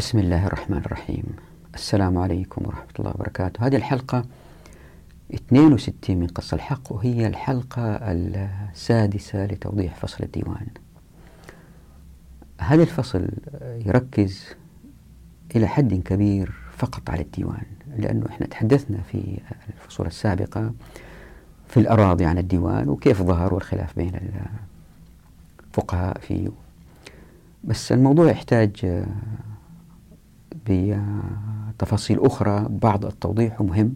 بسم الله الرحمن الرحيم. السلام عليكم ورحمة الله وبركاته. هذه الحلقة 62 من قص الحق وهي الحلقة السادسة لتوضيح فصل الديوان. هذا الفصل يركز إلى حد كبير فقط على الديوان لأنه إحنا تحدثنا في الفصول السابقة في الأراضي عن الديوان وكيف ظهر والخلاف بين الفقهاء فيه. بس الموضوع يحتاج بتفاصيل أخرى بعض التوضيح مهم.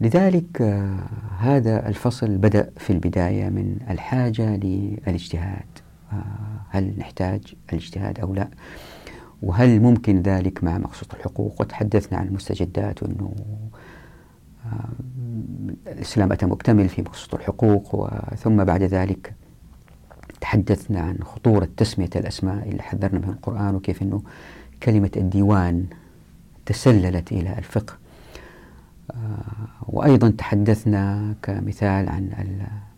لذلك هذا الفصل بدأ في البداية من الحاجة للاجتهاد. هل نحتاج الاجتهاد أو لا؟ وهل ممكن ذلك مع مقصود الحقوق؟ وتحدثنا عن المستجدات وأنه الإسلام أتى مكتمل في مقصود الحقوق ثم بعد ذلك تحدثنا عن خطورة تسمية الأسماء اللي حذرنا من القرآن وكيف أنه كلمة الديوان تسللت إلى الفقه. وأيضا تحدثنا كمثال عن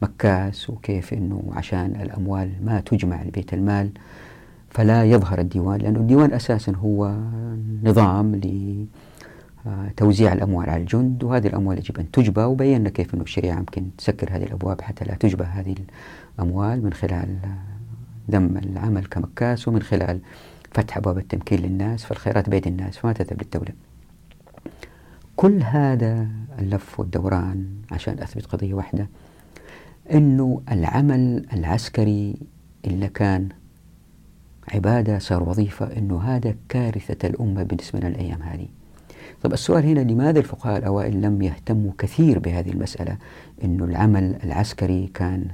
المكاس وكيف أنه عشان الأموال ما تجمع لبيت المال فلا يظهر الديوان لأن الديوان أساسا هو نظام لتوزيع الأموال على الجند وهذه الأموال يجب أن تجبى. وبينا كيف أن الشريعة يمكن تسكر هذه الأبواب حتى لا تجبى هذه الأموال من خلال ذم العمل كمكاس ومن خلال فتح أبواب التمكين للناس فالخيرات بيد الناس فما تذهب للدولة. كل هذا اللف والدوران عشان أثبت قضية واحدة أنه العمل العسكري اللي كان عبادة صار وظيفة أنه هذا كارثة الأمة بالنسبة لنا الأيام هذه. طب السؤال هنا لماذا الفقهاء الأوائل لم يهتموا كثير بهذه المسألة؟ أنه العمل العسكري كان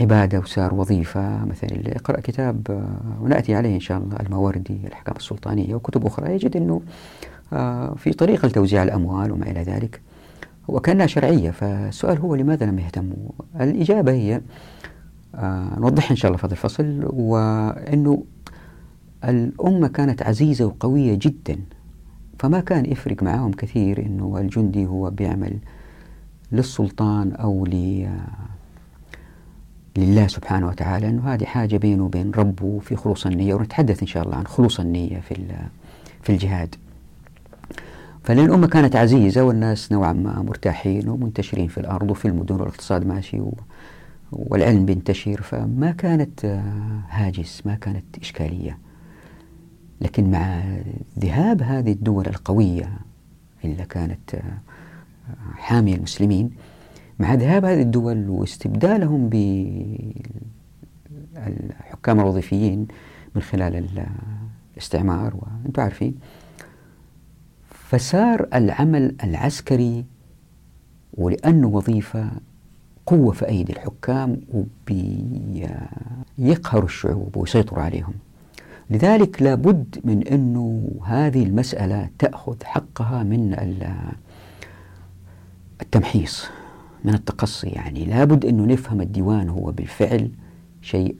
عبادة وصار وظيفة مثلا اللي يقرأ كتاب ونأتي عليه إن شاء الله الماوردي الأحكام السلطانية وكتب أخرى يجد أنه في طريقة لتوزيع الأموال وما إلى ذلك وكأنها شرعية. فالسؤال هو لماذا لم يهتموا الإجابة هي نوضحها إن شاء الله في هذا الفصل وأنه الأمة كانت عزيزة وقوية جدا فما كان يفرق معهم كثير أنه الجندي هو بيعمل للسلطان أو لله سبحانه وتعالى أنه هذه حاجة بينه وبين ربه في خلوص النية ونتحدث إن شاء الله عن خلوص النية في في الجهاد. فلأن الأمة كانت عزيزة والناس نوعا ما مرتاحين ومنتشرين في الأرض وفي المدن والاقتصاد ماشي والعلم بينتشر فما كانت هاجس ما كانت إشكالية. لكن مع ذهاب هذه الدول القوية اللي كانت حامية المسلمين مع ذهاب هذه الدول واستبدالهم بالحكام الوظيفيين من خلال الاستعمار وأنتم عارفين. فصار العمل العسكري ولأنه وظيفة قوة في أيدي الحكام وبيقهروا الشعوب ويسيطروا عليهم. لذلك لابد من أنه هذه المسألة تأخذ حقها من التمحيص. من التقصي. يعني لابد أنه نفهم الديوان هو بالفعل شيء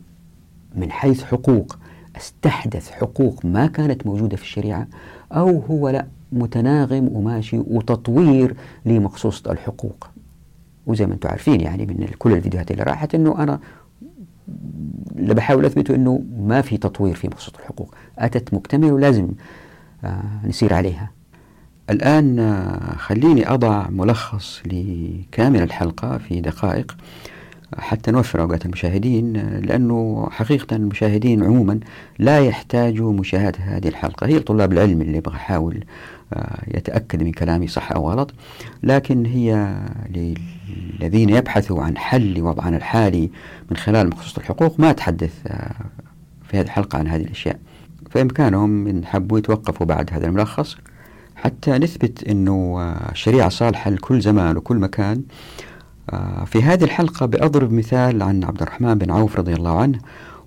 من حيث حقوق أستحدث حقوق ما كانت موجودة في الشريعة أو هو لا متناغم وماشي وتطوير لمقصوصة الحقوق. وزي ما أنتم عارفين يعني من كل الفيديوهات اللي راحت إنه أنا اللي بحاول أثبته إنه ما في تطوير في مقصوصة الحقوق. أتت مكتمله ولازم آه نسير عليها. الآن آه خليني أضع ملخص لكامل الحلقة في دقائق حتى نوفر أوقات المشاهدين لأنه حقيقة المشاهدين عموما لا يحتاجوا مشاهدة هذه الحلقة. هي طلاب العلم اللي يبغى يحاول يتأكد من كلامي صح أو غلط لكن هي للذين يبحثوا عن حل لوضعنا الحالي من خلال مخصوص الحقوق ما أتحدث في هذه الحلقة عن هذه الأشياء. فإمكانهم إن حبوا يتوقفوا بعد هذا الملخص. حتى نثبت أنه الشريعة صالحة لكل زمان وكل مكان. في هذه الحلقة بأضرب مثال عن عبد الرحمن بن عوف رضي الله عنه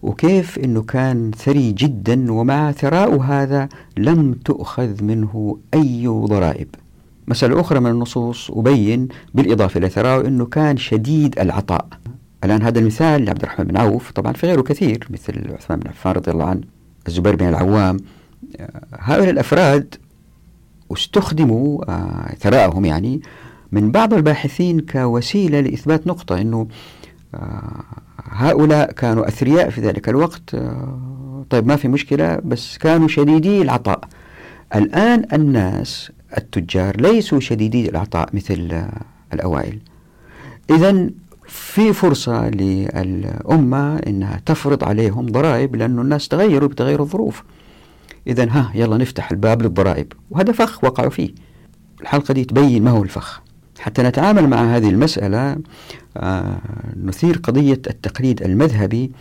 وكيف أنه كان ثري جدا ومع ثراء هذا لم تؤخذ منه أي ضرائب. مسألة أخرى من النصوص أبين بالإضافة إلى ثراء أنه كان شديد العطاء. الآن هذا المثال لعبد الرحمن بن عوف طبعا في غيره كثير مثل عثمان بن عفان رضي الله عنه الزبير بن العوام. هؤلاء الأفراد استخدموا ثراءهم يعني من بعض الباحثين كوسيلة لإثبات نقطة أنه هؤلاء كانوا أثرياء في ذلك الوقت طيب ما في مشكلة بس كانوا شديدي العطاء. الآن الناس التجار ليسوا شديدي العطاء مثل الأوائل. إذا في فرصة للأمة أنها تفرض عليهم ضرائب لأن الناس تغيروا بتغير الظروف. إذا ها يلا نفتح الباب للضرائب. وهذا فخ وقعوا فيه. الحلقة دي تبين ما هو الفخ. حتى نتعامل مع هذه المسألة آه نثير قضية التقليد المذهبي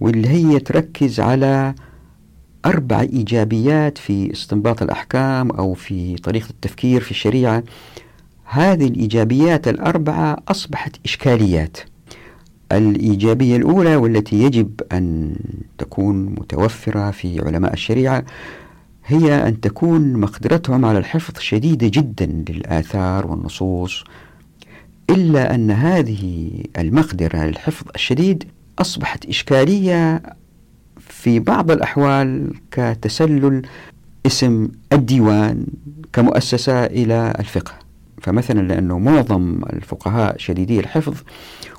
واللي هي تركز على أربع إيجابيات في استنباط الأحكام أو في طريقة التفكير في الشريعة. هذه الإيجابيات الأربعة أصبحت إشكاليات. الإيجابية الأولى والتي يجب أن تكون متوفرة في علماء الشريعة هي أن تكون مقدرتهم على الحفظ شديدة جدا للآثار والنصوص إلا أن هذه المقدرة للحفظ الشديد أصبحت إشكالية في بعض الأحوال كتسلل اسم الديوان كمؤسسة إلى الفقه. فمثلا لأنه معظم الفقهاء شديدي الحفظ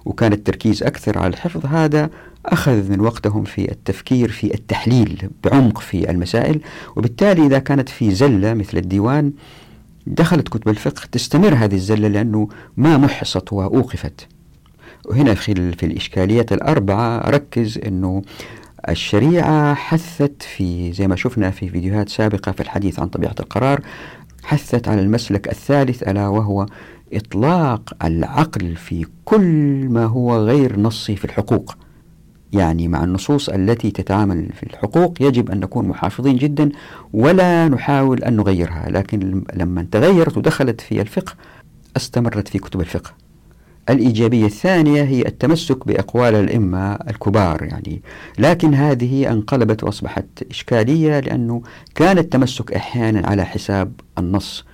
وكان التركيز أكثر على الحفظ هذا أخذ من وقتهم في التفكير في التحليل بعمق في المسائل. وبالتالي إذا كانت في زلة مثل الديوان دخلت كتب الفقه تستمر هذه الزلة لأنه ما محصت وأوقفت. وهنا في, في الإشكاليات الأربعة ركز أنه الشريعة حثت في زي ما شفنا في فيديوهات سابقة في الحديث عن طبيعة القرار حثت على المسلك الثالث ألا وهو إطلاق العقل في كل ما هو غير نصي في الحقوق. يعني مع النصوص التي تتعامل في الحقوق يجب أن نكون محافظين جدا ولا نحاول أن نغيرها. لكن لما تغيرت ودخلت في الفقه استمرت في كتب الفقه. الإيجابية الثانية هي التمسك بأقوال الأئمة الكبار يعني. لكن هذه انقلبت وأصبحت إشكالية لأنه كان التمسك أحيانا على حساب النص.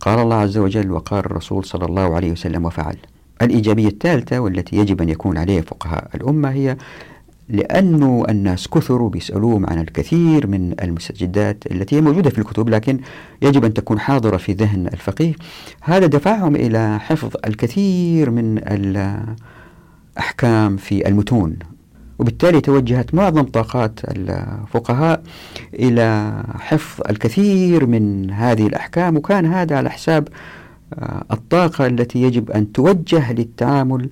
قال الله عز وجل وقال الرسول صلى الله عليه وسلم وفعل. الإيجابية الثالثة والتي يجب أن يكون عليها فقهاء الأمة هي لأنه الناس كثروا بيسألوهم عن الكثير من المستجدات التي هي موجودة في الكتب لكن يجب أن تكون حاضرة في ذهن الفقيه. هذا دفعهم إلى حفظ الكثير من الأحكام في المتون وبالتالي توجهت معظم طاقات الفقهاء إلى حفظ الكثير من هذه الأحكام وكان هذا على حساب الطاقة التي يجب أن توجه للتعامل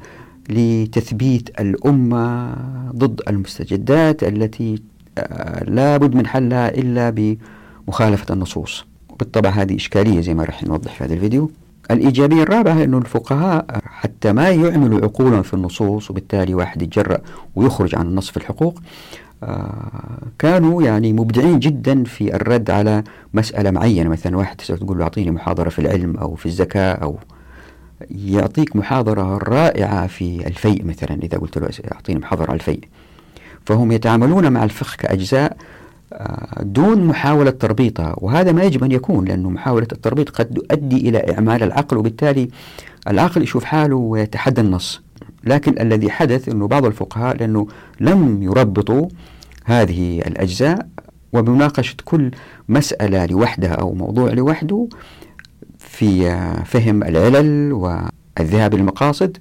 لتثبيت الأمة ضد المستجدات التي آه، لا بد من حلها إلا بمخالفة النصوص. بالطبع هذه إشكالية زي ما راح نوضح في هذا الفيديو. الإيجابية الرابعة أن الفقهاء حتى ما يعملوا عقولا في النصوص وبالتالي واحد يتجرأ ويخرج عن النص في الحقوق آه، كانوا يعني مبدعين جدا في الرد على مسألة معينة. مثلا واحد تقول له أعطيني محاضرة في العلم أو في الزكاة أو يعطيك محاضرة رائعة في الفيء مثلا إذا قلت له أعطيني محاضرة على الفيء. فهم يتعاملون مع الفقه كأجزاء آه، دون محاولة تربيطها. وهذا ما يجب أن يكون لأنه محاولة التربيط قد تؤدي إلى إعمال العقل وبالتالي العقل يشوف حاله ويتحدى النص. لكن الذي حدث أنه بعض الفقهاء لأنه لم يربطوا هذه الأجزاء وبمناقشة كل مسألة لوحدها أو موضوع لوحده في فهم العلل والذهاب للمقاصد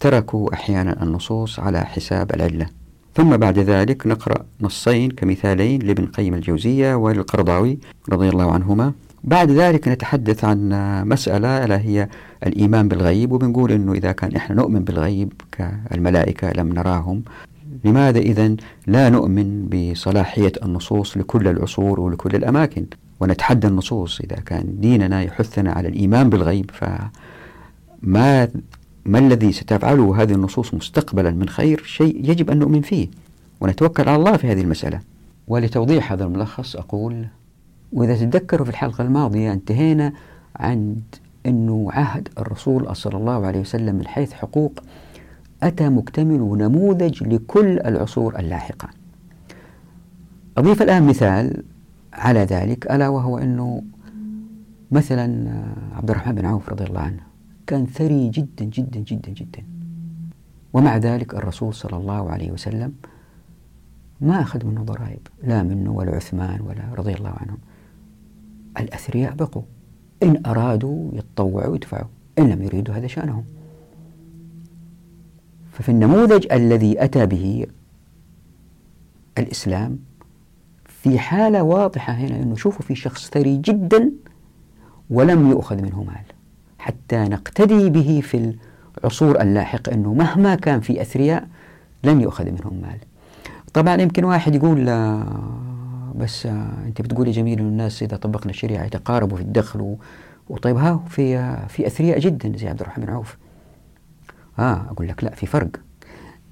تركوا أحيانا النصوص على حساب العلة. ثم بعد ذلك نقرأ نصين كمثالين لابن قيم الجوزية والقرضاوي رضي الله عنهما. بعد ذلك نتحدث عن مسألة ألا هي الإيمان بالغيب وبنقول أنه إذا كان إحنا نؤمن بالغيب كالملائكة لم نراهم لماذا إذا لا نؤمن بصلاحية النصوص لكل العصور ولكل الأماكن؟ ونتحدى النصوص. إذا كان ديننا يحثنا على الإيمان بالغيب فما ما الذي ستفعله هذه النصوص مستقبلا من خير شيء يجب أن نؤمن فيه ونتوكل على الله في هذه المسألة. ولتوضيح هذا الملخص أقول وإذا تتذكروا في الحلقة الماضية انتهينا عند أنه عهد الرسول صلى الله عليه وسلم من حيث حقوق أتى مكتمل ونموذج لكل العصور اللاحقة. أضيف الآن مثال على ذلك ألا وهو أنه مثلا عبد الرحمن بن عوف رضي الله عنه كان ثري جدا جدا جدا جدا. ومع ذلك الرسول صلى الله عليه وسلم ما أخذ منه ضرائب لا منه ولا عثمان ولا رضي الله عنهم. الأثرياء بقوا. إن أرادوا يتطوعوا يدفعوا إن لم يريدوا هذا شأنهم. ففي النموذج الذي أتى به الإسلام في حالة واضحة هنا أنه شوفوا في شخص ثري جدا ولم يؤخذ منه مال. حتى نقتدي به في العصور اللاحقة أنه مهما كان في أثرياء لن يؤخذ منهم مال. طبعا يمكن واحد يقول بس أنت بتقولي جميل أن الناس إذا طبقنا الشريعة يتقاربوا في الدخل وطيب. ها في في أثرياء جدا زي عبد الرحمن عوف. آه أقول لك لا في فرق.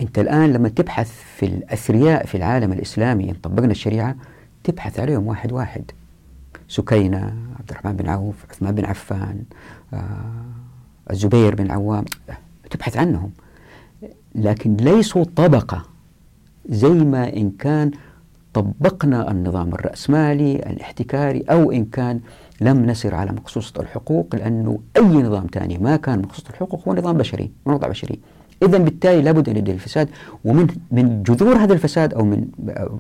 أنت الآن لما تبحث في الأثرياء في العالم الإسلامي إن طبقنا الشريعة تبحث عليهم واحد واحد. سكينة عبد الرحمن بن عوف عثمان بن عفان آه الزبير بن العوام تبحث عنهم. لكن ليسوا طبقة زي ما إن كان طبقنا النظام الرأسمالي الاحتكاري أو إن كان لم نسر على مقصوصة الحقوق لأنه أي نظام ثاني ما كان مقصوصة الحقوق هو نظام بشري وضع بشري. إذا بالتالي لابد أن يبدأ الفساد ومن من جذور هذا الفساد أو من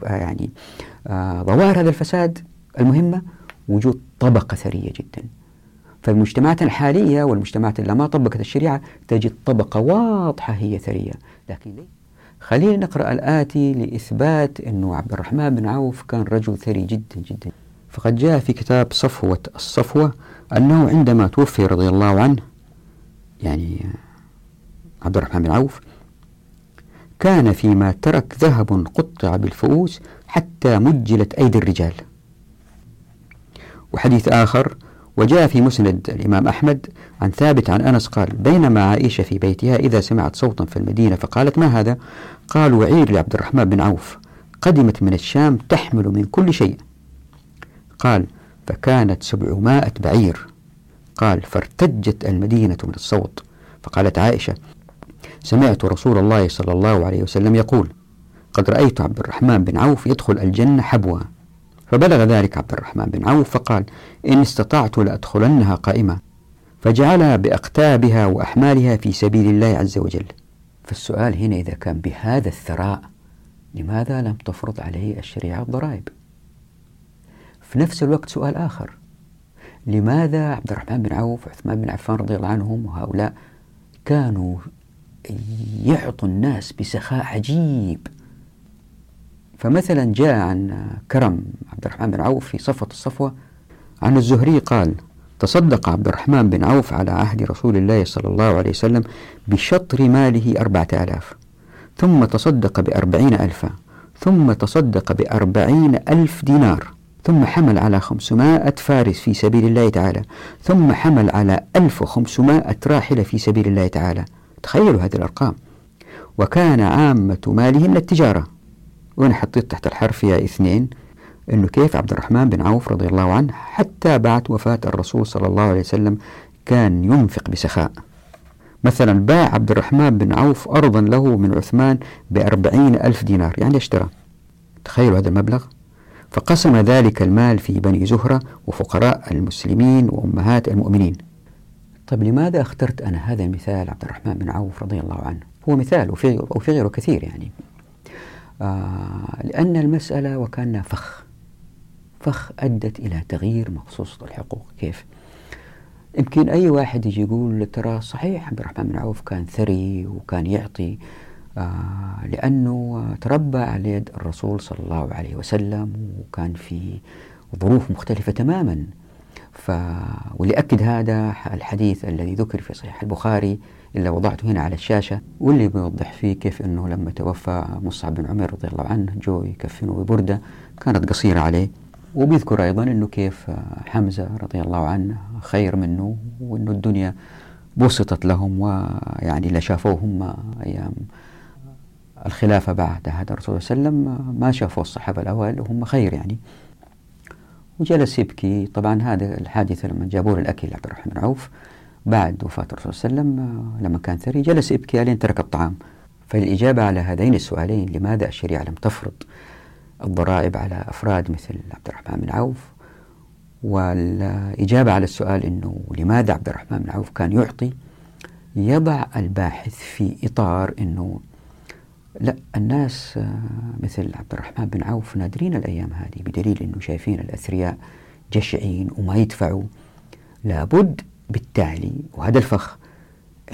يعني آه ظواهر هذا الفساد المهمة وجود طبقة ثرية جدا. فالمجتمعات الحالية والمجتمعات اللي ما طبقت الشريعة تجد طبقة واضحة هي ثرية. لكن خلينا نقرأ الآتي لإثبات أنه عبد الرحمن بن عوف كان رجل ثري جدا جدا. فقد جاء في كتاب صفوة الصفوة أنه عندما توفي رضي الله عنه يعني عبد الرحمن بن عوف كان فيما ترك ذهب قطع بالفؤوس حتى مجلت أيدي الرجال. وحديث آخر وجاء في مسند الإمام أحمد عن ثابت عن أنس قال بينما عائشة في بيتها إذا سمعت صوتا في المدينة فقالت ما هذا؟ قالوا عير لعبد الرحمن بن عوف قدمت من الشام تحمل من كل شيء. قال فكانت سبعمائة بعير. قال فارتجت المدينة من الصوت. فقالت عائشة سمعت رسول الله صلى الله عليه وسلم يقول قد رأيت عبد الرحمن بن عوف يدخل الجنة حبوا فبلغ ذلك عبد الرحمن بن عوف فقال إن استطعت لأدخلنها قائمة. فجعلها بأقتابها وأحمالها في سبيل الله عز وجل. فالسؤال هنا إذا كان بهذا الثراء لماذا لم تفرض عليه الشريعة الضرائب؟ في نفس الوقت سؤال آخر لماذا عبد الرحمن بن عوف وعثمان بن عفان رضي الله عنهم وهؤلاء كانوا يعطوا الناس بسخاء عجيب. فمثلا جاء عن كرم عبد الرحمن بن عوف في صفة الصفوة عن الزهري قال تصدق عبد الرحمن بن عوف على عهد رسول الله صلى الله عليه وسلم بشطر ماله أربعة آلاف ثم تصدق بأربعين ألفا ثم تصدق بأربعين ألف دينار ثم حمل على خمسمائة فارس في سبيل الله تعالى ثم حمل على ألف وخمسمائة راحلة في سبيل الله تعالى. تخيلوا هذه الأرقام. وكان عامة ماله من التجارة. وأنا حطيت تحت الحرف يا إثنين. أنه كيف عبد الرحمن بن عوف رضي الله عنه حتى بعد وفاة الرسول صلى الله عليه وسلم كان ينفق بسخاء. مثلا باع عبد الرحمن بن عوف أرضا له من عثمان بأربعين ألف دينار يعني اشترى. تخيلوا هذا المبلغ. فقسم ذلك المال في بني زهرة وفقراء المسلمين وأمهات المؤمنين. طيب لماذا اخترت أنا هذا المثال عبد الرحمن بن عوف رضي الله عنه؟ هو مثال وفي, وفي غيره كثير يعني. آه لأن المسألة وكان فخ. فخ أدت إلى تغيير مخصوصة الحقوق. كيف؟ يمكن أي واحد يجي يقول ترى صحيح عبد الرحمن بن عوف كان ثري وكان يعطي آه لأنه تربى على يد الرسول صلى الله عليه وسلم وكان في ظروف مختلفة تماما. ف... ولأكد هذا الحديث الذي ذكر في صحيح البخاري اللي وضعته هنا على الشاشة واللي بيوضح فيه كيف أنه لما توفى مصعب بن عمر رضي الله عنه جو يكفنه ببردة كانت قصيرة عليه. وبيذكر أيضا أنه كيف حمزة رضي الله عنه خير منه وأنه الدنيا بسطت لهم ويعني لا شافوه هم أيام الخلافة بعد هذا الرسول صلى الله عليه وسلم ما شافوا الصحابة الأوائل وهم خير يعني. وجلس يبكي. طبعا هذا الحادثة لما جابوا له الأكل عبد الرحمن بن عوف بعد وفاة الرسول صلى الله عليه وسلم لما كان ثري جلس يبكي لين ترك الطعام. فالإجابة على هذين السؤالين لماذا الشريعة لم تفرض الضرائب على أفراد مثل عبد الرحمن بن عوف؟ والإجابة على السؤال أنه لماذا عبد الرحمن بن عوف كان يعطي يضع الباحث في إطار أنه لا الناس مثل عبد الرحمن بن عوف نادرين الأيام هذه بدليل أنه شايفين الأثرياء جشعين وما يدفعوا. لابد بالتالي وهذا الفخ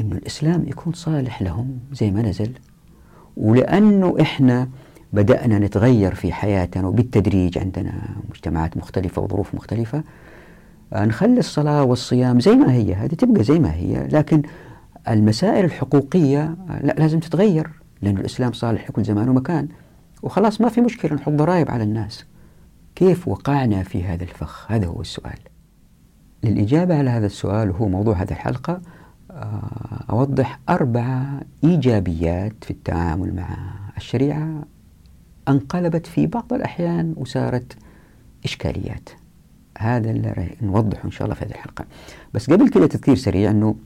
أنه الإسلام يكون صالح لهم زي ما نزل. ولأنه إحنا بدأنا نتغير في حياتنا وبالتدريج عندنا مجتمعات مختلفة وظروف مختلفة آه، نخلي الصلاة والصيام زي ما هي. هذه تبقى زي ما هي لكن المسائل الحقوقية آه، لا لازم تتغير. لأن الإسلام صالح لكل زمان ومكان. وخلاص ما في مشكلة نحط ضرائب على الناس. كيف وقعنا في هذا الفخ؟ هذا هو السؤال. للإجابة على هذا السؤال وهو موضوع هذه الحلقة آه، أوضح أربع إيجابيات في التعامل مع الشريعة انقلبت في بعض الأحيان وصارت إشكاليات. هذا اللي نوضحه إن شاء الله في هذه الحلقة. بس قبل كده تذكير سريع أنه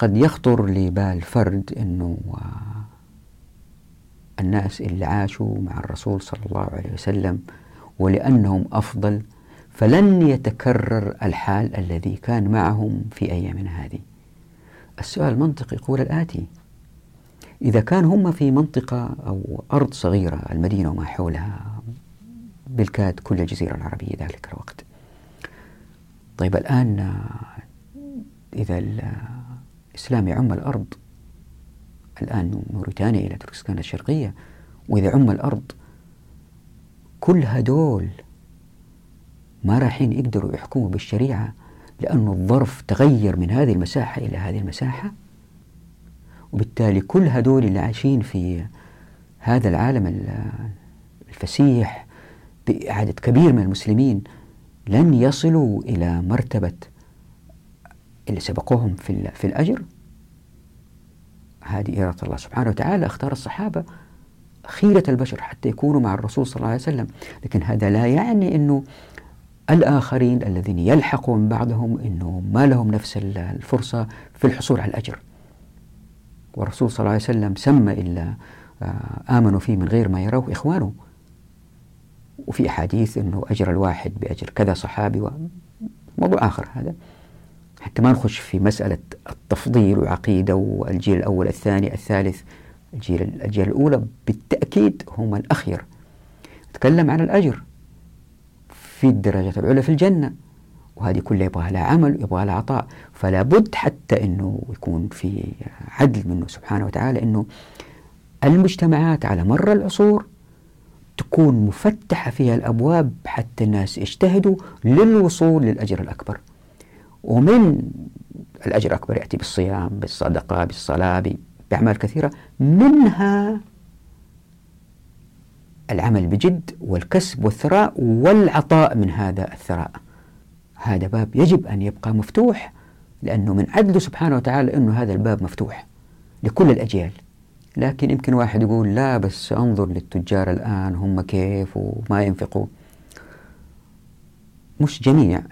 قد يخطر لبال فرد أنه آه، الناس اللي عاشوا مع الرسول صلى الله عليه وسلم ولأنهم أفضل فلن يتكرر الحال الذي كان معهم في أيامنا هذه. السؤال المنطقي يقول الآتي. إذا كان هم في منطقة أو أرض صغيرة المدينة وما حولها بالكاد كل الجزيرة العربية ذلك الوقت. طيب الآن إذا الإسلام يعم الأرض. الآن موريتانيا إلى تركستان الشرقية وإذا عم الأرض كل هدول ما رايحين يقدروا يحكموا بالشريعة لأن الظرف تغير من هذه المساحة إلى هذه المساحة وبالتالي كل هدول اللي عايشين في هذا العالم الفسيح بعدد كبير من المسلمين لن يصلوا إلى مرتبة اللي سبقوهم في, في الأجر. هذه إرادة الله سبحانه وتعالى. اختار الصحابة خيرة البشر حتى يكونوا مع الرسول صلى الله عليه وسلم. لكن هذا لا يعني أنه الآخرين الذين يلحقوا من بعدهم أنه ما لهم نفس الفرصة في الحصول على الأجر. والرسول صلى الله عليه وسلم سمى إلا آه، آمنوا فيه من غير ما يروه إخوانه. وفي أحاديث أنه أجر الواحد بأجر كذا صحابي موضوع آخر هذا. حتى ما نخش في مسألة التفضيل وعقيدة والجيل الأول الثاني الثالث الجيل الأجيال الأولى. بالتأكيد هم الأخير. نتكلم عن الأجر. في الدرجات العلى في الجنة. وهذه كلها يبغى لها عمل يبغى لها عطاء. فلا بد حتى أنه يكون في عدل منه سبحانه وتعالى أنه المجتمعات على مر العصور تكون مفتحة فيها الأبواب حتى الناس يجتهدوا للوصول للأجر الأكبر. ومن الأجر الأكبر يأتي بالصيام بالصدقة بالصلاة بأعمال كثيرة منها العمل بجد والكسب والثراء والعطاء من هذا الثراء. هذا باب يجب أن يبقى مفتوح لأنه من عدله سبحانه وتعالى أنه هذا الباب مفتوح لكل الأجيال. لكن يمكن واحد يقول لا بس أنظر للتجار الآن هم كيف وما ينفقوا مش جميع.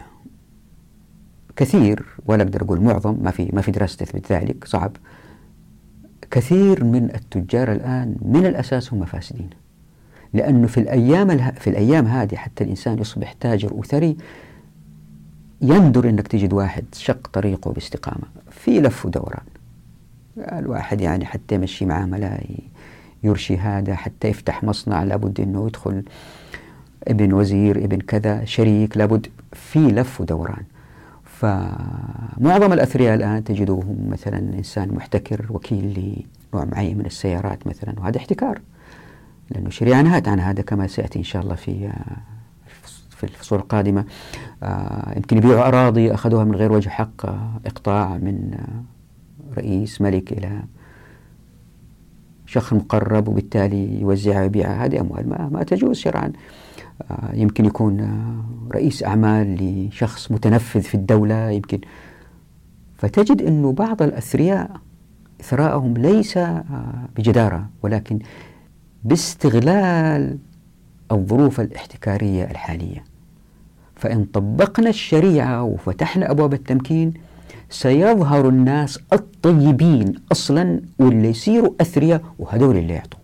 كثير ولا أقدر أقول معظم ما في ما في دراسة تثبت ذلك صعب. كثير من التجار الآن من الأساس هم فاسدين. لأنه في الأيام في الأيام هذه حتى الإنسان يصبح تاجر وثري يندر أنك تجد واحد شق طريقه باستقامة في لف ودوران. الواحد يعني حتى يمشي معاملة يرشي هذا حتى يفتح مصنع لابد أنه يدخل ابن وزير ابن كذا شريك لابد في لف ودوران. فمعظم الأثرياء الآن تجدوهم مثلا إنسان محتكر وكيل لنوع معين من السيارات مثلا وهذا احتكار لأنه الشريعة نهت عن هذا كما سيأتي إن شاء الله في في الفصول القادمة. آه، يمكن يبيعوا أراضي أخذوها من غير وجه حق آه، إقطاع من آه، رئيس ملك إلى شخص مقرب وبالتالي يوزعها ويبيعها. هذه أموال ما, ما تجوز شرعا. يمكن يكون رئيس أعمال لشخص متنفذ في الدولة يمكن. فتجد أنه بعض الأثرياء ثراءهم ليس بجدارة ولكن باستغلال الظروف الاحتكارية الحالية. فإن طبقنا الشريعة وفتحنا أبواب التمكين سيظهر الناس الطيبين أصلا واللي يصيروا أثرياء وهذول اللي يعطوا.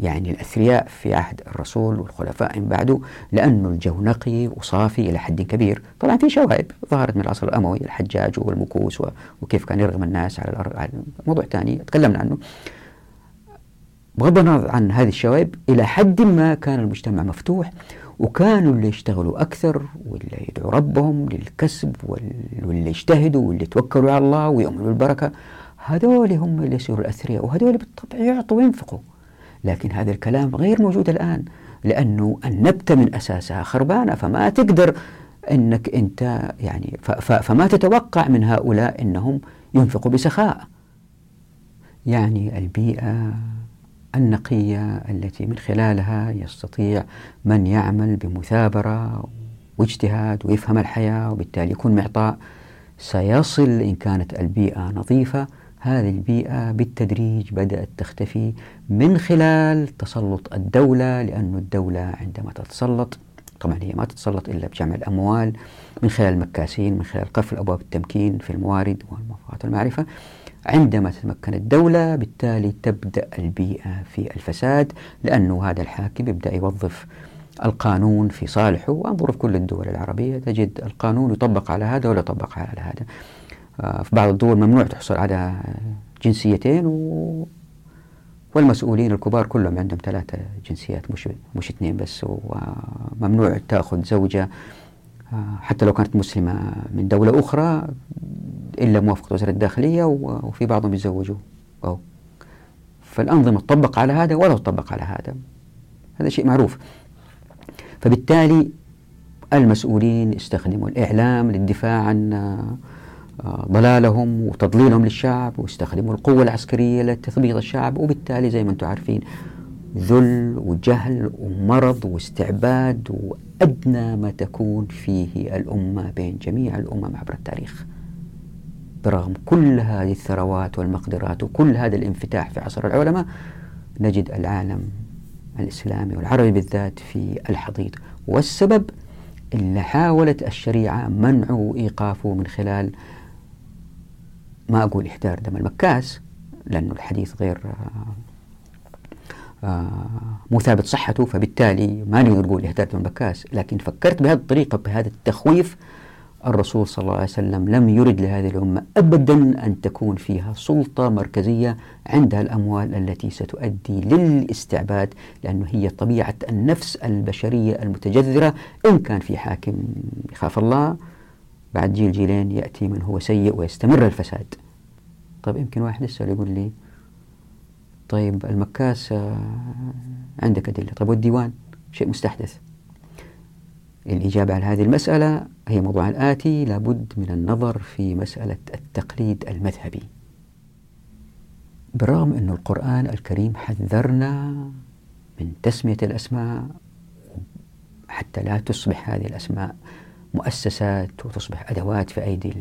يعني الأثرياء في عهد الرسول والخلفاء من بعده لأنه الجو نقي وصافي إلى حد كبير. طبعا في شوائب ظهرت من العصر الأموي الحجاج والمكوس وكيف كان يرغم الناس على الأرض موضوع ثاني تكلمنا عنه. بغض النظر عن هذه الشوائب إلى حد ما كان المجتمع مفتوح وكانوا اللي يشتغلوا أكثر واللي يدعوا ربهم للكسب واللي يجتهدوا واللي يتوكلوا على الله ويؤمنوا بالبركة هذول هم اللي يصيروا الأثرياء وهذول بالطبع يعطوا وينفقوا. لكن هذا الكلام غير موجود الآن لأنه النبتة من أساسها خربانة فما تقدر أنك أنت يعني فما تتوقع من هؤلاء أنهم ينفقوا بسخاء. يعني البيئة النقية التي من خلالها يستطيع من يعمل بمثابرة واجتهاد ويفهم الحياة وبالتالي يكون معطاء سيصل إن كانت البيئة نظيفة هذه البيئة بالتدريج بدأت تختفي من خلال تسلط الدولة لأن الدولة عندما تتسلط طبعا هي ما تتسلط إلا بجمع الأموال من خلال المكاسين من خلال قفل أبواب التمكين في الموارد والموافقات المعرفة عندما تتمكن الدولة بالتالي تبدأ البيئة في الفساد لأنه هذا الحاكم يبدأ يوظف القانون في صالحه وأنظر في كل الدول العربية تجد القانون يطبق على هذا ولا يطبق على هذا. في بعض الدول ممنوع تحصل على جنسيتين و والمسؤولين الكبار كلهم عندهم ثلاثة جنسيات مش مش اثنين بس وممنوع تأخذ زوجة آه، حتى لو كانت مسلمة من دولة أخرى إلا موافقة وزارة الداخلية وفي بعضهم يتزوجوا. أو. فالأنظمة تطبق على هذا ولا تطبق على هذا. هذا شيء معروف. فبالتالي المسؤولين استخدموا الإعلام للدفاع عن آه، ضلالهم وتضليلهم للشعب واستخدموا القوة العسكرية لتثبيط الشعب. وبالتالي زي ما أنتم عارفين ذل وجهل ومرض واستعباد وأدنى ما تكون فيه الأمة بين جميع الأمم عبر التاريخ. برغم كل هذه الثروات والمقدرات وكل هذا الانفتاح في عصر العلماء نجد العالم الإسلامي والعربي بالذات في الحضيض. والسبب اللي حاولت الشريعة منعه وإيقافه من خلال ما أقول إحضار دم المكاس لأنه الحديث غير آه، آه، مو ثابت صحته فبالتالي ما نقدر نقول إحضار دم المكاس. لكن فكرت بهذه الطريقة بهذا التخويف الرسول صلى الله عليه وسلم لم يرد لهذه الأمة أبدا أن تكون فيها سلطة مركزية عندها الأموال التي ستؤدي للاستعباد لأنه هي طبيعة النفس البشرية المتجذرة. إن كان في حاكم يخاف الله بعد جيل جيلين يأتي من هو سيء ويستمر الفساد. طيب يمكن واحد يسأل يقول لي طيب المكاس آه، عندك أدلة. طيب والديوان؟ شيء مستحدث. الإجابة على هذه المسألة هي موضوع الآتي لابد من النظر في مسألة التقليد المذهبي. بالرغم أن القرآن الكريم حذرنا من تسمية الأسماء حتى لا تصبح هذه الأسماء مؤسسات وتصبح أدوات في أيدي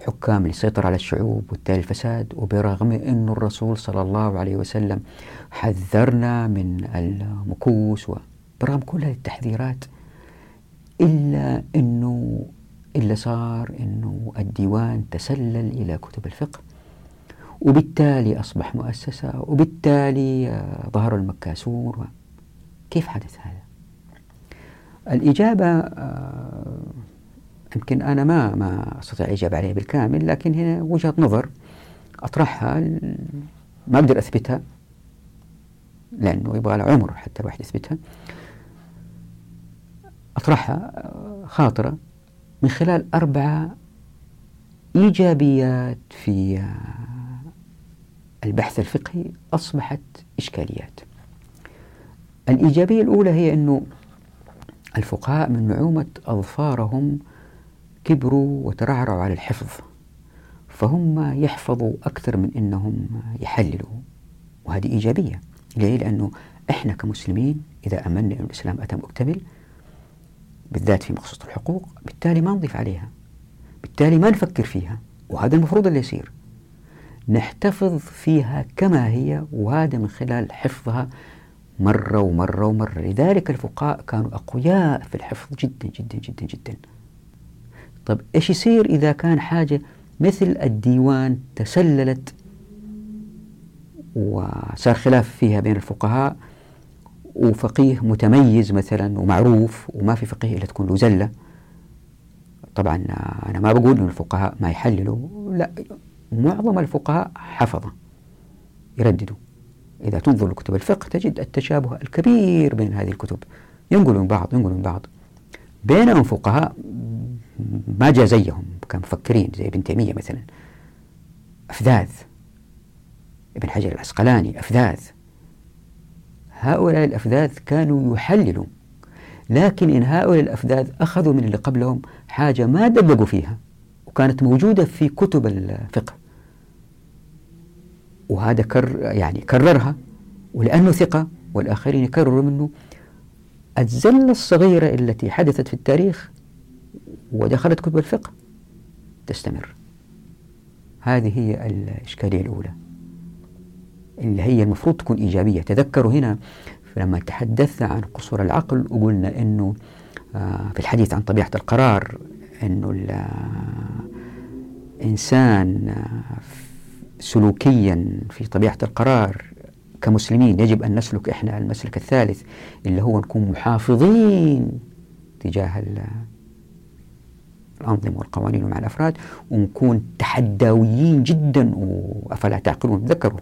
الحكام للسيطرة على الشعوب والتالي الفساد وبرغم أن الرسول صلى الله عليه وسلم حذرنا من المكوس وبرغم كل هذه التحذيرات إلا أنه إلا صار أنه الديوان تسلل إلى كتب الفقه وبالتالي أصبح مؤسسة وبالتالي آه، ظهر المكاسون كيف حدث هذا؟ الإجابة آه، يمكن أنا ما ما أستطيع الإجابة عليها بالكامل لكن هي وجهة نظر أطرحها ما أقدر أثبتها لأنه يبغى له عمر حتى الواحد يثبتها. أطرحها آه، خاطرة من خلال أربعة إيجابيات في آه، البحث الفقهي أصبحت إشكاليات. الإيجابية الأولى هي أنه الفقهاء من نعومة أظفارهم كبروا وترعرعوا على الحفظ فهم يحفظوا أكثر من أنهم يحللوا وهذه إيجابية ليه؟ لأنه إحنا كمسلمين إذا أمنا أن الإسلام أتى مكتمل بالذات في مخصوص الحقوق بالتالي ما نضيف عليها بالتالي ما نفكر فيها وهذا المفروض اللي يصير نحتفظ فيها كما هي وهذا من خلال حفظها مرة ومرة ومرة. لذلك الفقهاء كانوا أقوياء في الحفظ جدا جدا جدا جدا. طيب إيش يصير إذا كان حاجة مثل الديوان تسللت وصار خلاف فيها بين الفقهاء وفقيه متميز مثلا ومعروف وما في فقيه إلا تكون له زلة؟ طبعا أنا ما بقول أن الفقهاء ما يحللوا لا معظم الفقهاء حفظة يرددوا. إذا تنظر لكتب الفقه تجد التشابه الكبير بين هذه الكتب. ينقلوا من بعض ينقلوا من بعض. بينهم فقهاء ما جاء زيهم كمفكرين زي ابن تيمية مثلا. أفذاذ. ابن حجر العسقلاني أفذاذ. هؤلاء الأفذاذ كانوا يحللوا. لكن إن هؤلاء الأفذاذ أخذوا من اللي قبلهم حاجة ما دققوا فيها وكانت موجودة في كتب الفقه. وهذا كر يعني كررها ولأنه ثقة والآخرين يكرروا منه. الزلة الصغيرة التي حدثت في التاريخ ودخلت كتب الفقه تستمر. هذه هي الإشكالية الأولى اللي هي المفروض تكون إيجابية. تذكروا هنا لما تحدثنا عن قصور العقل وقلنا أنه آه، في الحديث عن طبيعة القرار أنه الإنسان آه، سلوكيا في طبيعة القرار كمسلمين يجب أن نسلك إحنا المسلك الثالث اللي هو نكون محافظين تجاه الأنظمة والقوانين مع الأفراد ونكون تحداويين جدا وأفلا تعقلون تذكروا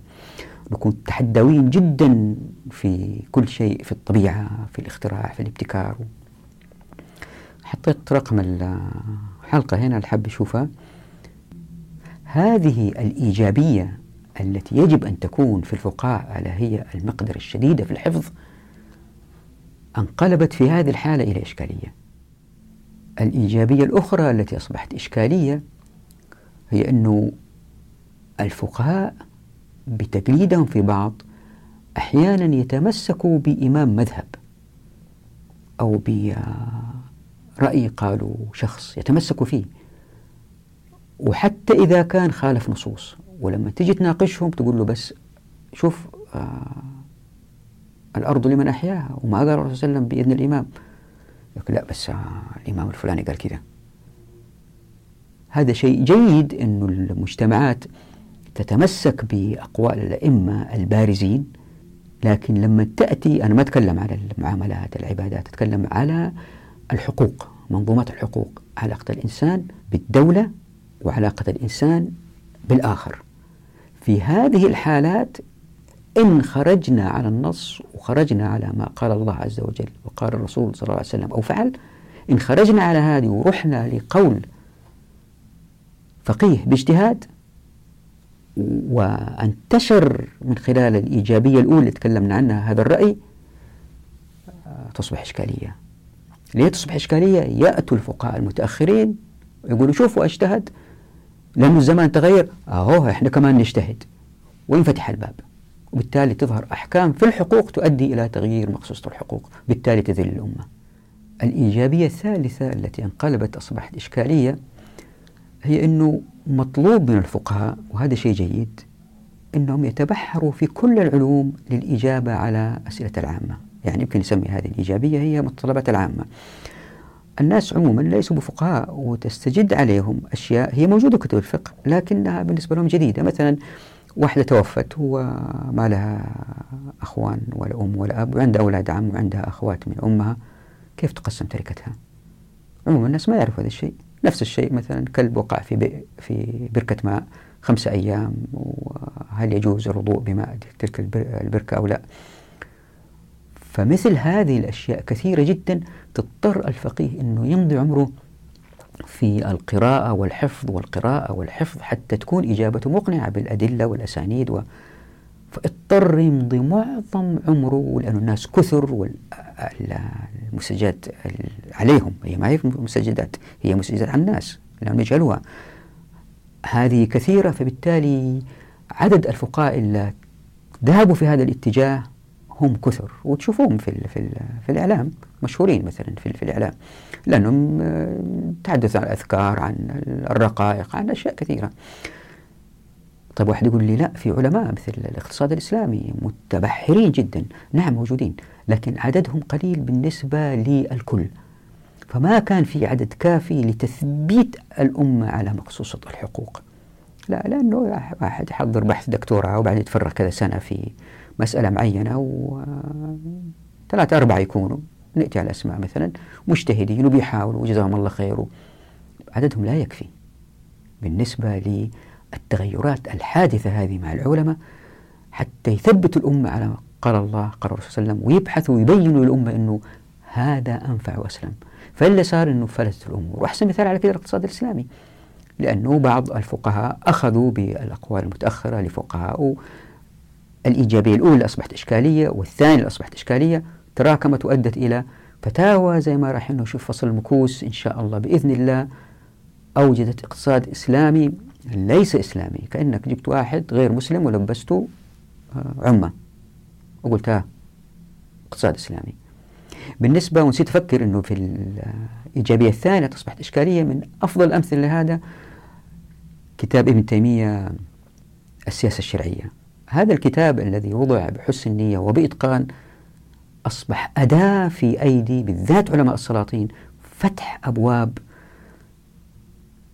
نكون تحداويين جدا في كل شيء في الطبيعة في الاختراع في الابتكار. حطيت رقم الحلقة هنا الحب يشوفها. هذه الإيجابية التي يجب أن تكون في الفقاعة ألا هي المقدرة الشديدة في الحفظ انقلبت في هذه الحالة إلى إشكالية. الإيجابية الأخرى التي أصبحت إشكالية هي أنه الفقهاء بتقليدهم في بعض أحيانا يتمسكوا بإمام مذهب أو برأي قالوا شخص يتمسكوا فيه. وحتى إذا كان خالف نصوص ولما تجي تناقشهم تقول له بس شوف آه الأرض لمن أحياها وما قال الرسول صلى الله عليه وسلم بإذن الإمام. يقول لا بس آه الإمام الفلاني قال كذا. هذا شيء جيد أنه المجتمعات تتمسك بأقوال الأئمة البارزين لكن لما تأتي أنا ما أتكلم على المعاملات العبادات أتكلم على الحقوق منظومات الحقوق علاقة الإنسان بالدولة وعلاقة الإنسان بالآخر. في هذه الحالات إن خرجنا على النص وخرجنا على ما قال الله عز وجل وقال الرسول صلى الله عليه وسلم أو فعل إن خرجنا على هذه ورحنا لقول فقيه باجتهاد وانتشر من خلال الإيجابية الأولى اللي تكلمنا عنها هذا الرأي تصبح إشكالية. ليه تصبح إشكالية؟ يأتوا الفقهاء المتأخرين يقولوا شوفوا أجتهد لأن الزمان تغير. أهو إحنا كمان نجتهد. وينفتح الباب؟ وبالتالي تظهر أحكام في الحقوق تؤدي إلى تغيير مقصوصة الحقوق. بالتالي تذل الأمة. الإيجابية الثالثة التي انقلبت أصبحت إشكالية هي أنه مطلوب من الفقهاء وهذا شيء جيد أنهم يتبحروا في كل العلوم للإجابة على أسئلة العامة. يعني يمكن نسمي هذه الإيجابية هي متطلبات العامة. الناس عموما ليسوا بفقهاء وتستجد عليهم أشياء هي موجودة كتب الفقه لكنها بالنسبة لهم جديدة. مثلا واحدة توفت وما لها أخوان ولا أم ولا أب وعندها أولاد عم وعندها أخوات من أمها كيف تقسم تركتها؟ عموما الناس ما يعرفوا هذا الشيء. نفس الشيء مثلا كلب وقع في في بركة ماء خمسة أيام وهل يجوز الوضوء بماء تلك البركة أو لا؟ فمثل هذه الأشياء كثيرة جدا تضطر الفقيه أنه يمضي عمره في القراءة والحفظ والقراءة والحفظ حتى تكون إجابته مقنعة بالأدلة والأسانيد و فاضطر يمضي معظم عمره لأن الناس كثر والمسجات عليهم. هي ما هي مسجدات هي مسجدات على الناس لأنهم يجهلوها هذه كثيرة فبالتالي عدد الفقهاء اللي ذهبوا في هذا الاتجاه هم كثر وتشوفوهم في في, في الإعلام مشهورين مثلا في, في الإعلام لأنهم آه، تحدثوا عن الأذكار عن الرقائق عن أشياء كثيرة. طيب واحد يقول لي لا في علماء مثل الاقتصاد الإسلامي متبحرين جدا، نعم موجودين، لكن عددهم قليل بالنسبة للكل. فما كان في عدد كافي لتثبيت الأمة على مقصوصه الحقوق. لا لأنه واحد يحضر بحث دكتوراه وبعدين يتفرغ كذا سنة في مسألة معينة وثلاثة أربعة يكونوا. نأتي على أسماء مثلا. مجتهدين وبيحاولوا وجزاهم الله خير. عددهم لا يكفي. بالنسبة للتغيرات الحادثة هذه مع العلماء حتى يثبتوا الأمة على قال الله قال الرسول صلى الله عليه وسلم ويبحثوا ويبينوا للأمة أنه هذا أنفع وأسلم. فاللي صار أنه فلتت الأمور. وأحسن مثال على كذا الاقتصاد الإسلامي. لأنه بعض الفقهاء أخذوا بالأقوال المتأخرة لفقهاء الإيجابية الأولى أصبحت إشكالية والثانية أصبحت إشكالية تراكمت وأدت إلى فتاوى زي ما راح نشوف فصل المكوس إن شاء الله بإذن الله أوجدت اقتصاد إسلامي ليس إسلامي كأنك جبت واحد غير مسلم ولبسته آه، عمة. وقلت ها اقتصاد إسلامي. بالنسبة ونسيت أفكر أنه في الإيجابية الثانية أصبحت إشكالية من أفضل الأمثلة لهذا كتاب ابن تيمية السياسة الشرعية. هذا الكتاب الذي وضع بحسن نية وبإتقان أصبح أداة في أيدي بالذات علماء السلاطين فتح أبواب